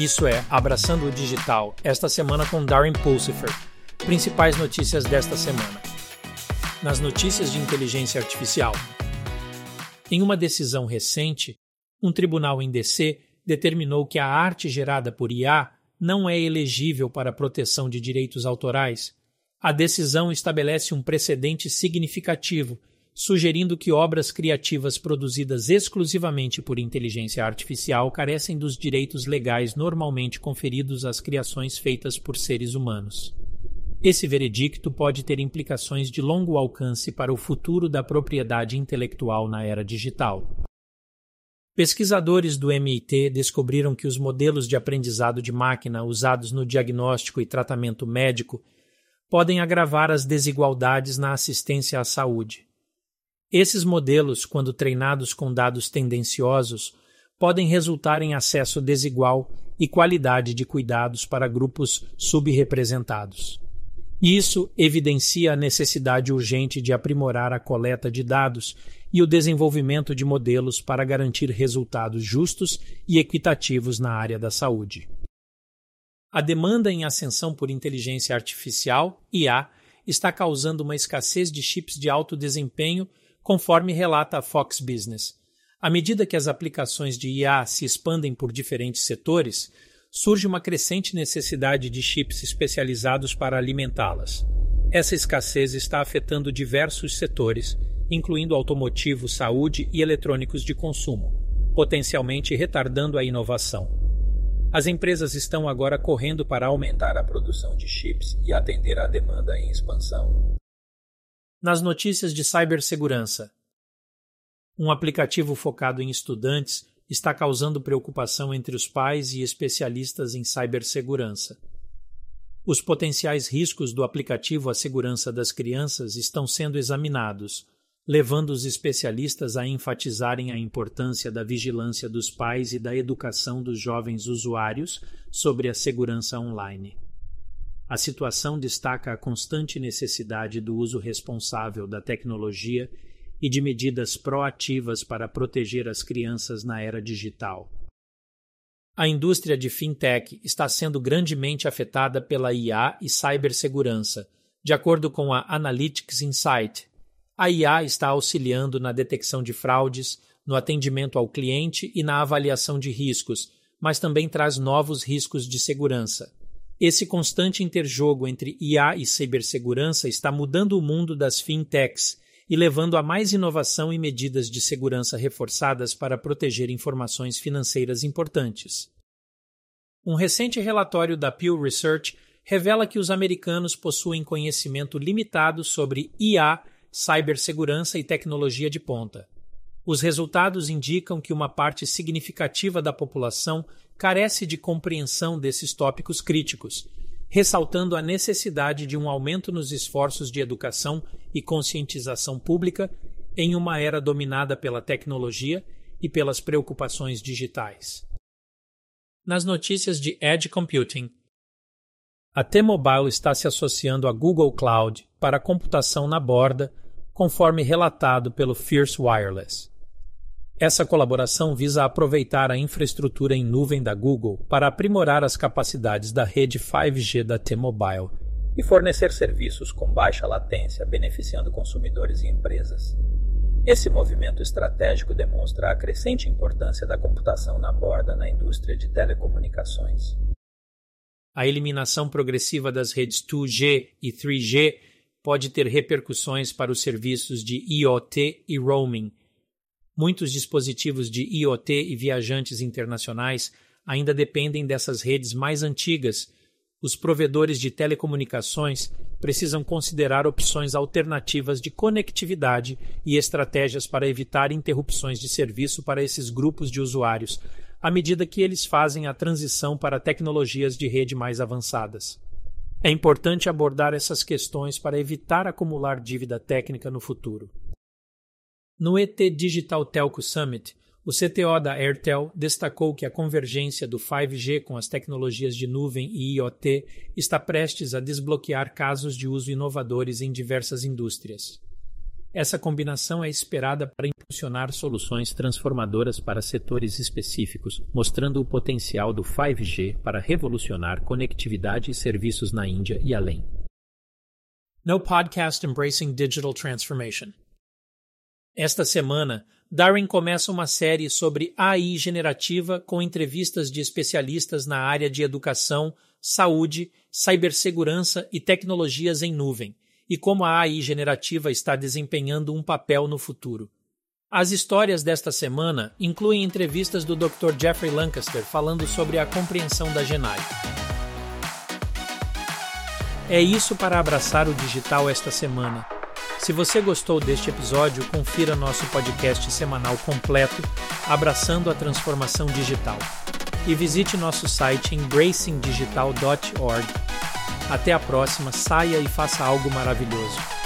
Isso é Abraçando o Digital, esta semana com Darren Pulsifer. Principais notícias desta semana. Nas notícias de inteligência artificial. Em uma decisão recente, um tribunal em DC determinou que a arte gerada por IA não é elegível para proteção de direitos autorais. A decisão estabelece um precedente significativo sugerindo que obras criativas produzidas exclusivamente por inteligência artificial carecem dos direitos legais normalmente conferidos às criações feitas por seres humanos. Esse veredicto pode ter implicações de longo alcance para o futuro da propriedade intelectual na era digital. Pesquisadores do MIT descobriram que os modelos de aprendizado de máquina usados no diagnóstico e tratamento médico podem agravar as desigualdades na assistência à saúde. Esses modelos, quando treinados com dados tendenciosos, podem resultar em acesso desigual e qualidade de cuidados para grupos subrepresentados. Isso evidencia a necessidade urgente de aprimorar a coleta de dados e o desenvolvimento de modelos para garantir resultados justos e equitativos na área da saúde. A demanda em ascensão por inteligência artificial, IA, está causando uma escassez de chips de alto desempenho conforme relata a Fox Business. À medida que as aplicações de IA se expandem por diferentes setores, surge uma crescente necessidade de chips especializados para alimentá-las. Essa escassez está afetando diversos setores, incluindo automotivo, saúde e eletrônicos de consumo, potencialmente retardando a inovação. As empresas estão agora correndo para aumentar a produção de chips e atender à demanda em expansão nas notícias de cibersegurança. Um aplicativo focado em estudantes está causando preocupação entre os pais e especialistas em cibersegurança. Os potenciais riscos do aplicativo à segurança das crianças estão sendo examinados, levando os especialistas a enfatizarem a importância da vigilância dos pais e da educação dos jovens usuários sobre a segurança online. A situação destaca a constante necessidade do uso responsável da tecnologia e de medidas proativas para proteger as crianças na era digital. A indústria de fintech está sendo grandemente afetada pela IA e cibersegurança, de acordo com a Analytics Insight. A IA está auxiliando na detecção de fraudes, no atendimento ao cliente e na avaliação de riscos, mas também traz novos riscos de segurança. Esse constante interjogo entre IA e cibersegurança está mudando o mundo das fintechs e levando a mais inovação e medidas de segurança reforçadas para proteger informações financeiras importantes. Um recente relatório da Pew Research revela que os americanos possuem conhecimento limitado sobre IA, cibersegurança e tecnologia de ponta. Os resultados indicam que uma parte significativa da população carece de compreensão desses tópicos críticos, ressaltando a necessidade de um aumento nos esforços de educação e conscientização pública em uma era dominada pela tecnologia e pelas preocupações digitais. Nas notícias de Edge Computing, a T-Mobile está se associando à Google Cloud para computação na borda, conforme relatado pelo Fierce Wireless. Essa colaboração visa aproveitar a infraestrutura em nuvem da Google para aprimorar as capacidades da rede 5G da T-Mobile e fornecer serviços com baixa latência, beneficiando consumidores e empresas. Esse movimento estratégico demonstra a crescente importância da computação na borda na indústria de telecomunicações. A eliminação progressiva das redes 2G e 3G pode ter repercussões para os serviços de IoT e roaming Muitos dispositivos de IoT e viajantes internacionais ainda dependem dessas redes mais antigas. Os provedores de telecomunicações precisam considerar opções alternativas de conectividade e estratégias para evitar interrupções de serviço para esses grupos de usuários, à medida que eles fazem a transição para tecnologias de rede mais avançadas. É importante abordar essas questões para evitar acumular dívida técnica no futuro. No ET Digital Telco Summit, o CTO da Airtel destacou que a convergência do 5G com as tecnologias de nuvem e IoT está prestes a desbloquear casos de uso inovadores em diversas indústrias. Essa combinação é esperada para impulsionar soluções transformadoras para setores específicos, mostrando o potencial do 5G para revolucionar conectividade e serviços na Índia e além. No Podcast Embracing Digital Transformation. Esta semana, Darwin começa uma série sobre AI generativa com entrevistas de especialistas na área de educação, saúde, cibersegurança e tecnologias em nuvem e como a AI generativa está desempenhando um papel no futuro. As histórias desta semana incluem entrevistas do Dr. Jeffrey Lancaster falando sobre a compreensão da Genai. É isso para abraçar o digital esta semana. Se você gostou deste episódio, confira nosso podcast semanal completo Abraçando a Transformação Digital e visite nosso site embracingdigital.org até a próxima, saia e faça algo maravilhoso.